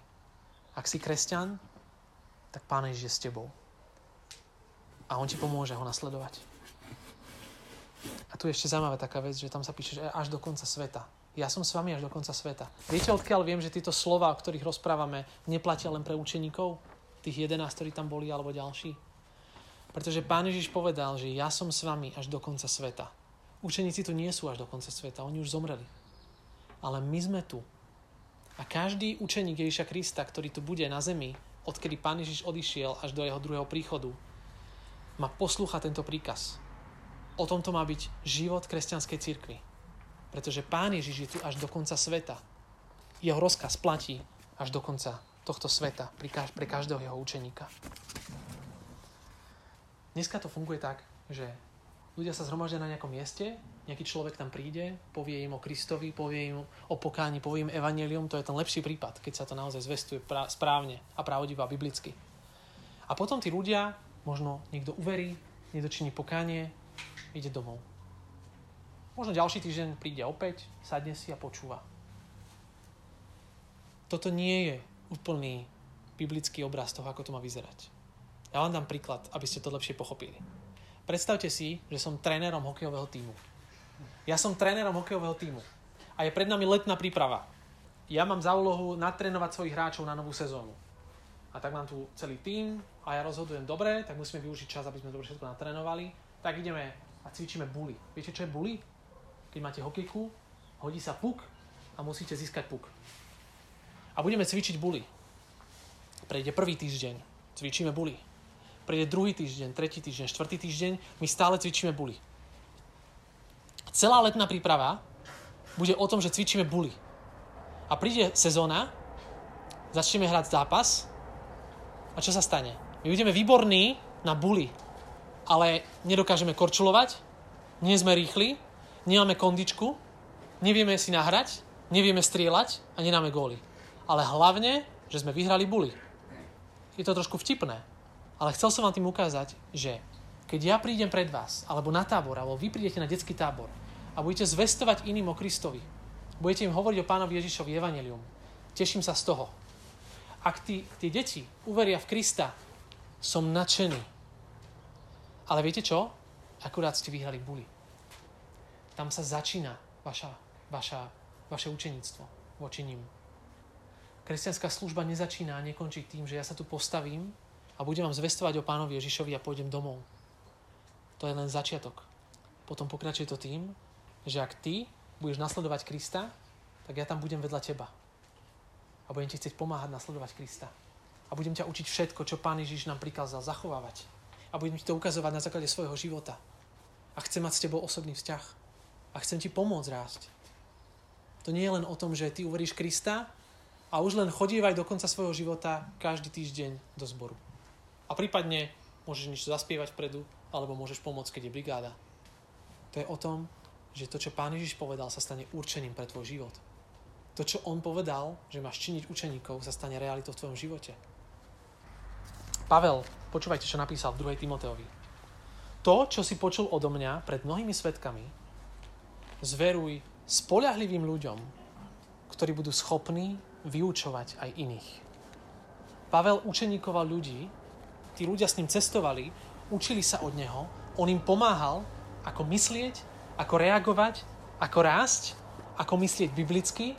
Ak si kresťan, tak Pán Ježiš je s tebou. A on ti pomôže ho nasledovať. A tu je ešte zaujímavá taká vec, že tam sa píše, že až do konca sveta. Ja som s vami až do konca sveta. Viete, odkiaľ viem, že tieto slova, o ktorých rozprávame, neplatia len pre učeníkov? Tých 11, ktorí tam boli, alebo ďalší? Pretože Pán Ježiš povedal, že ja som s vami až do konca sveta. Učeníci tu nie sú až do konca sveta, oni už zomreli. Ale my sme tu. A každý učeník Ježiša Krista, ktorý tu bude na zemi, odkedy Pán Ježiš odišiel až do jeho druhého príchodu, má poslúchať tento príkaz. O tomto má byť život kresťanskej cirkvi. Pretože Pán Ježiš je tu až do konca sveta. Jeho rozkaz platí až do konca tohto sveta pre každého jeho učeníka. Dneska to funguje tak, že ľudia sa zhromaždia na nejakom mieste, nejaký človek tam príde, povie im o Kristovi, povie im o pokáni, povie im evanelium, to je ten lepší prípad, keď sa to naozaj zvestuje správne a pravdivo a biblicky. A potom tí ľudia, možno niekto uverí, niekto činí pokánie, ide domov. Možno ďalší týždeň príde opäť, sadne si a počúva. Toto nie je úplný biblický obraz toho, ako to má vyzerať. Ja vám dám príklad, aby ste to lepšie pochopili. Predstavte si, že som trénerom hokejového týmu. Ja som trénerom hokejového týmu a je pred nami letná príprava. Ja mám za úlohu natrénovať svojich hráčov na novú sezónu. A tak mám tu celý tým a ja rozhodujem dobre, tak musíme využiť čas, aby sme dobre všetko natrénovali. Tak ideme a cvičíme bully. Viete, čo je bully? Keď máte hokejku, hodí sa puk a musíte získať puk. A budeme cvičiť bully. Prejde prvý týždeň, cvičíme bully príde druhý týždeň, tretí týždeň, štvrtý týždeň, my stále cvičíme buly. Celá letná príprava bude o tom, že cvičíme buly. A príde sezóna, začneme hrať zápas a čo sa stane? My budeme výborní na buly, ale nedokážeme korčulovať, nie sme rýchli, nemáme kondičku, nevieme si nahrať, nevieme strieľať a nenáme góly. Ale hlavne, že sme vyhrali buly. Je to trošku vtipné, ale chcel som vám tým ukázať, že keď ja prídem pred vás, alebo na tábor, alebo vy prídete na detský tábor a budete zvestovať iným o Kristovi, budete im hovoriť o pánovi Ježišovi Evangelium, teším sa z toho. Ak tí, tie deti uveria v Krista, som nadšený. Ale viete čo? Akurát ste vyhrali buli. Tam sa začína vaša, vaša, vaše učeníctvo voči ním. Kresťanská služba nezačína a nekončí tým, že ja sa tu postavím a budem vám zvestovať o pánovi Ježišovi a pôjdem domov. To je len začiatok. Potom pokračuje to tým, že ak ty budeš nasledovať Krista, tak ja tam budem vedľa teba. A budem ti chcieť pomáhať nasledovať Krista. A budem ťa učiť všetko, čo Pán Ježiš nám prikázal zachovávať. A budem ti to ukazovať na základe svojho života. A chcem mať s tebou osobný vzťah. A chcem ti pomôcť rásť. To nie je len o tom, že ty uveríš Krista a už len chodívaj do konca svojho života každý týždeň do zboru. A prípadne môžeš niečo zaspievať vpredu, alebo môžeš pomôcť, keď je brigáda. To je o tom, že to, čo Pán Ježiš povedal, sa stane určeným pre tvoj život. To, čo On povedal, že máš činiť učeníkov, sa stane realitou v tvojom živote. Pavel, počúvajte, čo napísal v 2. Timoteovi. To, čo si počul odo mňa pred mnohými svetkami, zveruj spoľahlivým ľuďom, ktorí budú schopní vyučovať aj iných. Pavel učeníkoval ľudí, tí ľudia s ním cestovali, učili sa od neho, on im pomáhal, ako myslieť, ako reagovať, ako rásť, ako myslieť biblicky,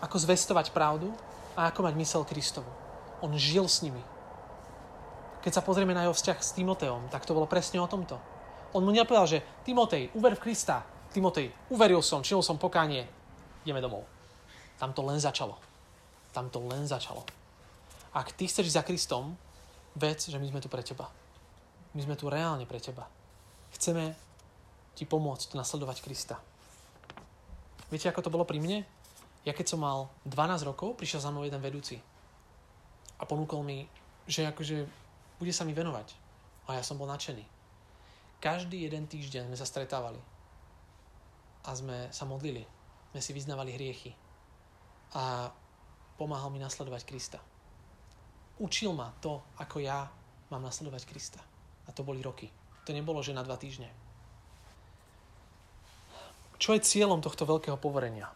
ako zvestovať pravdu a ako mať mysel Kristovu. On žil s nimi. Keď sa pozrieme na jeho vzťah s Timoteom, tak to bolo presne o tomto. On mu nepovedal, že Timotej, uver v Krista. Timotej, uveril som, činil som pokánie, ideme domov. Tam to len začalo. Tam to len začalo. Ak ty chceš za Kristom, vec, že my sme tu pre teba. My sme tu reálne pre teba. Chceme ti pomôcť nasledovať Krista. Viete, ako to bolo pri mne? Ja keď som mal 12 rokov, prišiel za mnou jeden vedúci a ponúkol mi, že akože bude sa mi venovať. A ja som bol nadšený. Každý jeden týždeň sme sa stretávali a sme sa modlili. Sme si vyznávali hriechy a pomáhal mi nasledovať Krista. Učil ma to, ako ja mám nasledovať Krista. A to boli roky. To nebolo, že na dva týždne. Čo je cieľom tohto veľkého poverenia?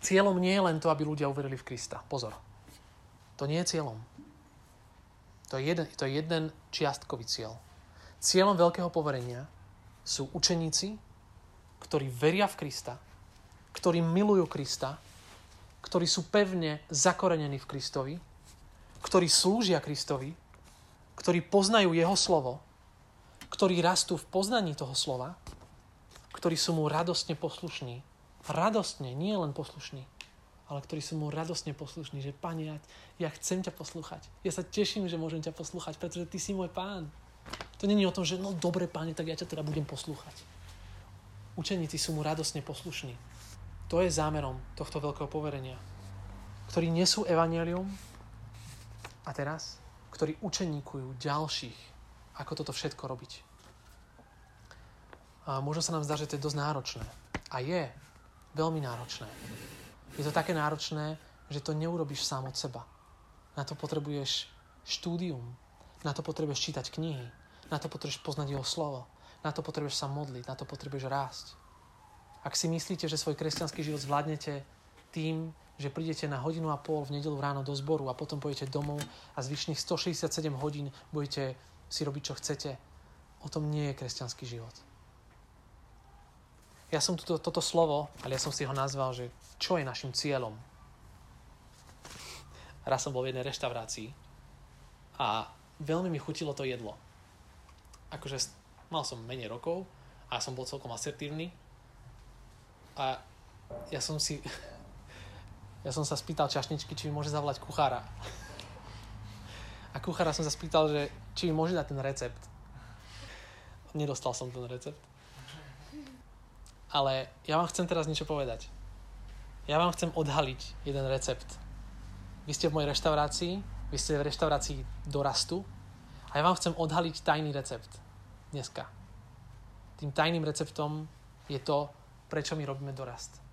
Cieľom nie je len to, aby ľudia uverili v Krista. Pozor. To nie je cieľom. To je jeden, to je jeden čiastkový cieľ. Cieľom veľkého poverenia sú učeníci, ktorí veria v Krista ktorí milujú Krista, ktorí sú pevne zakorenení v Kristovi, ktorí slúžia Kristovi, ktorí poznajú Jeho slovo, ktorí rastú v poznaní toho slova, ktorí sú mu radostne poslušní. Radostne, nie len poslušní, ale ktorí sú mu radostne poslušní, že Pane, ja, ja chcem ťa poslúchať. Ja sa teším, že môžem ťa poslúchať, pretože Ty si môj Pán. To není o tom, že no dobre, Pane, tak ja ťa teda budem poslúchať. Učeníci sú mu radostne poslušní. To je zámerom tohto veľkého poverenia. Ktorí nesú evanelium a teraz, ktorí učeníkujú ďalších, ako toto všetko robiť. A možno sa nám zdá, že to je dosť náročné. A je veľmi náročné. Je to také náročné, že to neurobiš sám od seba. Na to potrebuješ štúdium, na to potrebuješ čítať knihy, na to potrebuješ poznať jeho slovo, na to potrebuješ sa modliť, na to potrebuješ rásť. Ak si myslíte, že svoj kresťanský život zvládnete tým, že prídete na hodinu a pol v nedelu ráno do zboru a potom pôjdete domov a zvyšných 167 hodín budete si robiť, čo chcete, o tom nie je kresťanský život. Ja som toto, toto slovo, ale ja som si ho nazval, že čo je našim cieľom. Raz som bol v jednej reštaurácii a veľmi mi chutilo to jedlo. Akože mal som menej rokov a som bol celkom asertívny a ja som si... Ja som sa spýtal čašničky, či mi môže zavolať kuchára. A kuchára som sa spýtal, že či mi môže dať ten recept. Nedostal som ten recept. Ale ja vám chcem teraz niečo povedať. Ja vám chcem odhaliť jeden recept. Vy ste v mojej reštaurácii, vy ste v reštaurácii dorastu a ja vám chcem odhaliť tajný recept dneska. Tým tajným receptom je to, prečo my robíme dorast.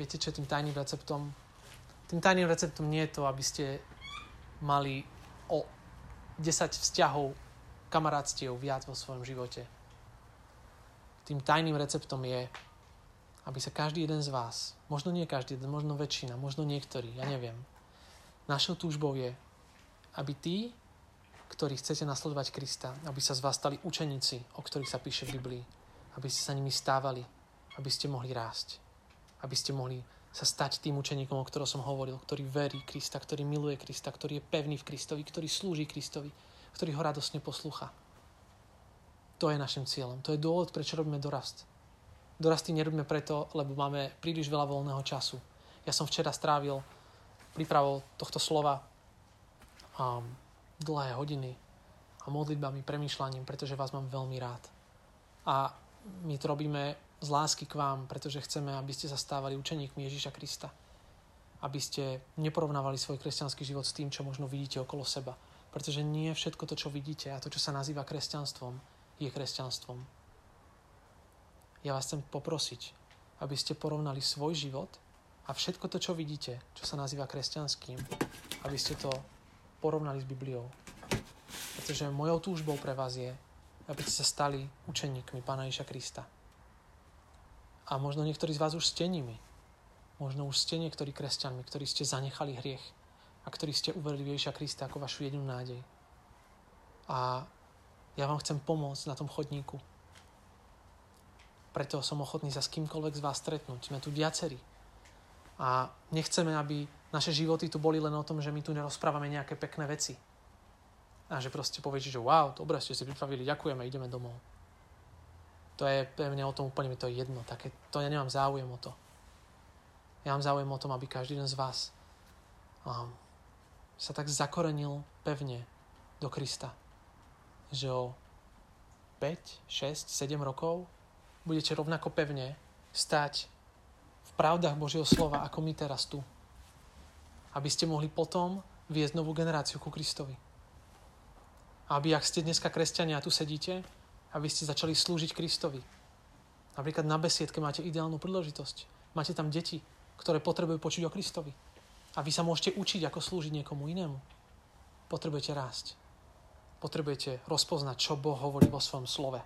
Viete, čo je tým tajným receptom? Tým tajným receptom nie je to, aby ste mali o 10 vzťahov kamarátstiev viac vo svojom živote. Tým tajným receptom je, aby sa každý jeden z vás, možno nie každý možno väčšina, možno niektorí, ja neviem, našou túžbou je, aby tí, ktorí chcete nasledovať Krista, aby sa z vás stali učeníci, o ktorých sa píše v Biblii, aby ste sa nimi stávali, aby ste mohli rásť, aby ste mohli sa stať tým učeníkom, o ktorom som hovoril, ktorý verí Krista, ktorý miluje Krista, ktorý je pevný v Kristovi, ktorý slúži Kristovi, ktorý ho radosne poslúcha. To je našim cieľom. To je dôvod, prečo robíme dorast. Dorasty nerobíme preto, lebo máme príliš veľa voľného času. Ja som včera strávil prípravou tohto slova um, dlhé hodiny a modlitbami, premýšľaním, pretože vás mám veľmi rád. A my to robíme z lásky k vám, pretože chceme, aby ste sa stávali učeníkmi Ježíša Krista. Aby ste neporovnávali svoj kresťanský život s tým, čo možno vidíte okolo seba. Pretože nie všetko to, čo vidíte a to, čo sa nazýva kresťanstvom, je kresťanstvom. Ja vás chcem poprosiť, aby ste porovnali svoj život a všetko to, čo vidíte, čo sa nazýva kresťanským, aby ste to porovnali s Bibliou. Pretože mojou túžbou pre vás je, aby ste sa stali učeníkmi Pána Ježa Krista. A možno niektorí z vás už ste nimi. Možno už ste niektorí kresťanmi, ktorí ste zanechali hriech a ktorí ste uverili Ježiša Krista ako vašu jedinú nádej. A ja vám chcem pomôcť na tom chodníku. Preto som ochotný sa s kýmkoľvek z vás stretnúť. Sme tu viacerí. A nechceme, aby naše životy tu boli len o tom, že my tu nerozprávame nejaké pekné veci. A že proste poviete, že wow, dobre ste si pripravili, ďakujeme, ideme domov. To je pevne o tom úplne mi to je jedno. Také, to ja nemám záujem o to. Ja mám záujem o tom, aby každý z vás um, sa tak zakorenil pevne do Krista. Že o 5, 6, 7 rokov budete rovnako pevne stať v pravdách Božieho slova, ako my teraz tu. Aby ste mohli potom viesť novú generáciu ku Kristovi. Aby ak ste dneska kresťania a tu sedíte, aby ste začali slúžiť Kristovi. Napríklad na besiedke máte ideálnu príležitosť. Máte tam deti, ktoré potrebujú počuť o Kristovi. A vy sa môžete učiť, ako slúžiť niekomu inému. Potrebujete rásť. Potrebujete rozpoznať, čo Boh hovorí vo svojom slove.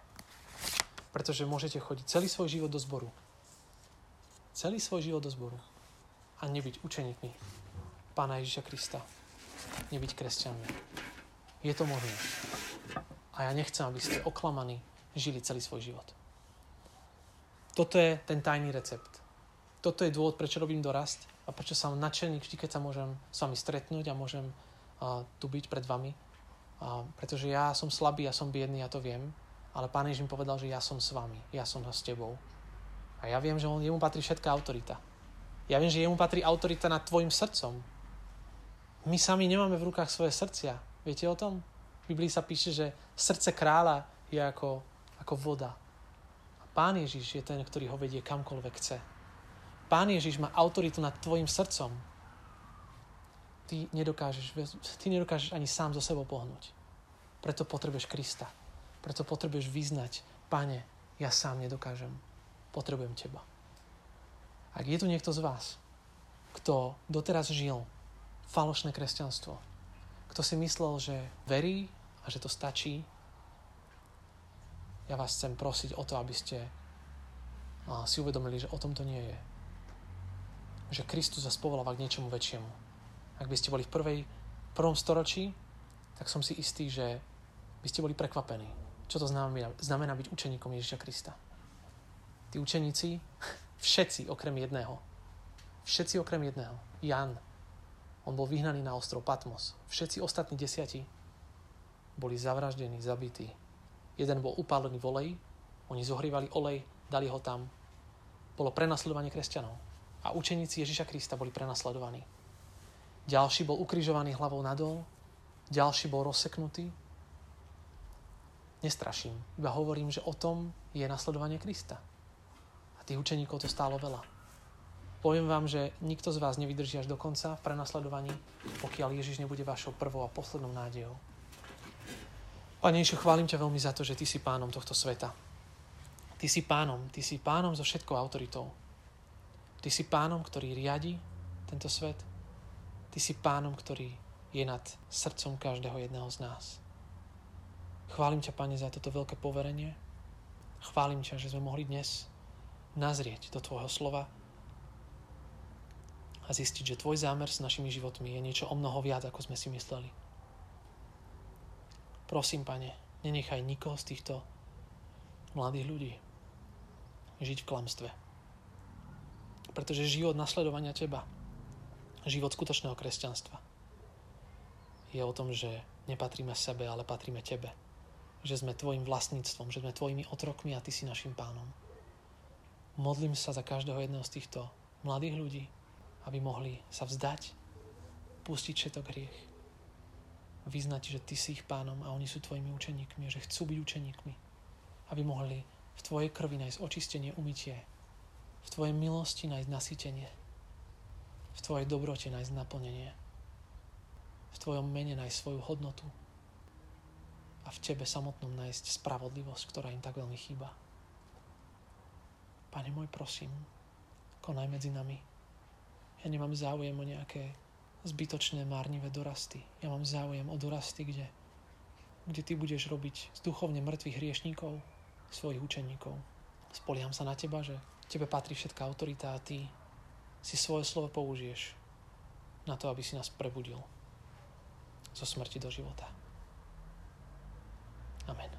Pretože môžete chodiť celý svoj život do zboru. Celý svoj život do zboru. A nebyť učeníkmi Pána Ježiša Krista. Nebyť kresťanmi. Je to možné. A ja nechcem, aby ste oklamaní žili celý svoj život. Toto je ten tajný recept. Toto je dôvod, prečo robím dorast a prečo som nadšený vždy, keď sa môžem s vami stretnúť a môžem uh, tu byť pred vami. Uh, pretože ja som slabý, ja som biedný, ja to viem, ale Pán Ježiš mi povedal, že ja som s vami, ja som s tebou. A ja viem, že on, jemu patrí všetká autorita. Ja viem, že jemu patrí autorita nad tvojim srdcom. My sami nemáme v rukách svoje srdcia. Viete o tom? V Biblii sa píše, že srdce kráľa je ako, ako voda. A Pán Ježiš je ten, ktorý ho vedie kamkoľvek chce. Pán Ježiš má autoritu nad tvojim srdcom. Ty nedokážeš, ty nedokážeš ani sám zo sebou pohnúť. Preto potrebuješ Krista. Preto potrebuješ vyznať, Pane, ja sám nedokážem. Potrebujem Teba. Ak je tu niekto z vás, kto doteraz žil falošné kresťanstvo, kto si myslel, že verí a že to stačí, ja vás chcem prosiť o to, aby ste si uvedomili, že o tom to nie je že Kristus vás povoláva k niečomu väčšiemu. Ak by ste boli v prvej, prvom storočí, tak som si istý, že by ste boli prekvapení. Čo to znamená, znamená byť učeníkom Ježiša Krista. Tí učeníci, všetci okrem jedného, všetci okrem jedného, Jan, on bol vyhnaný na ostrov Patmos. Všetci ostatní desiati boli zavraždení, zabití. Jeden bol upálený v oleji, oni zohrívali olej, dali ho tam. Bolo prenasledovanie kresťanov a učeníci Ježiša Krista boli prenasledovaní. Ďalší bol ukrižovaný hlavou nadol, ďalší bol rozseknutý. Nestraším, iba hovorím, že o tom je nasledovanie Krista. A tých učeníkov to stálo veľa. Poviem vám, že nikto z vás nevydrží až do konca v prenasledovaní, pokiaľ Ježiš nebude vašou prvou a poslednou nádejou. Pane Ježišu, chválim ťa veľmi za to, že Ty si pánom tohto sveta. Ty si pánom, Ty si pánom so všetkou autoritou. Ty si pánom, ktorý riadi tento svet. Ty si pánom, ktorý je nad srdcom každého jedného z nás. Chválim ťa, Pane, za toto veľké poverenie. Chválim ťa, že sme mohli dnes nazrieť do Tvojho slova a zistiť, že Tvoj zámer s našimi životmi je niečo o mnoho viac, ako sme si mysleli. Prosím, Pane, nenechaj nikoho z týchto mladých ľudí žiť v klamstve. Pretože život nasledovania teba, život skutočného kresťanstva je o tom, že nepatríme sebe, ale patríme tebe. Že sme tvojim vlastníctvom, že sme tvojimi otrokmi a ty si našim pánom. Modlím sa za každého jedného z týchto mladých ľudí, aby mohli sa vzdať, pustiť všetok hriech, vyznať, že ty si ich pánom a oni sú tvojimi učeníkmi, že chcú byť učeníkmi, aby mohli v tvojej krvi nájsť očistenie, umytie, v Tvojej milosti nájsť nasytenie. V Tvojej dobrote nájsť naplnenie. V Tvojom mene nájsť svoju hodnotu. A v Tebe samotnom nájsť spravodlivosť, ktorá im tak veľmi chýba. Pane môj, prosím, konaj medzi nami. Ja nemám záujem o nejaké zbytočné márnivé dorasty. Ja mám záujem o dorasty, kde, kde Ty budeš robiť z duchovne mŕtvych hriešníkov svojich učeníkov. Spoliam sa na Teba, že Tebe patrí všetká autorita a ty si svoje slovo použiješ na to, aby si nás prebudil zo smrti do života. Amen.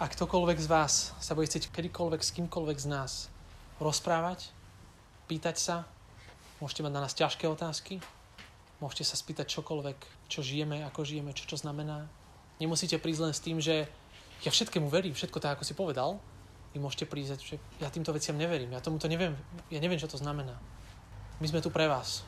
Ak ktokoľvek z vás sa bude chcieť kedykoľvek s kýmkoľvek z nás rozprávať, pýtať sa, môžete mať na nás ťažké otázky, môžete sa spýtať čokoľvek, čo žijeme, ako žijeme, čo čo znamená. Nemusíte prísť len s tým, že ja všetkému verím, všetko tak, ako si povedal, vy môžete prísť, že ja týmto veciam neverím, ja tomuto neviem, ja neviem, čo to znamená. My sme tu pre vás.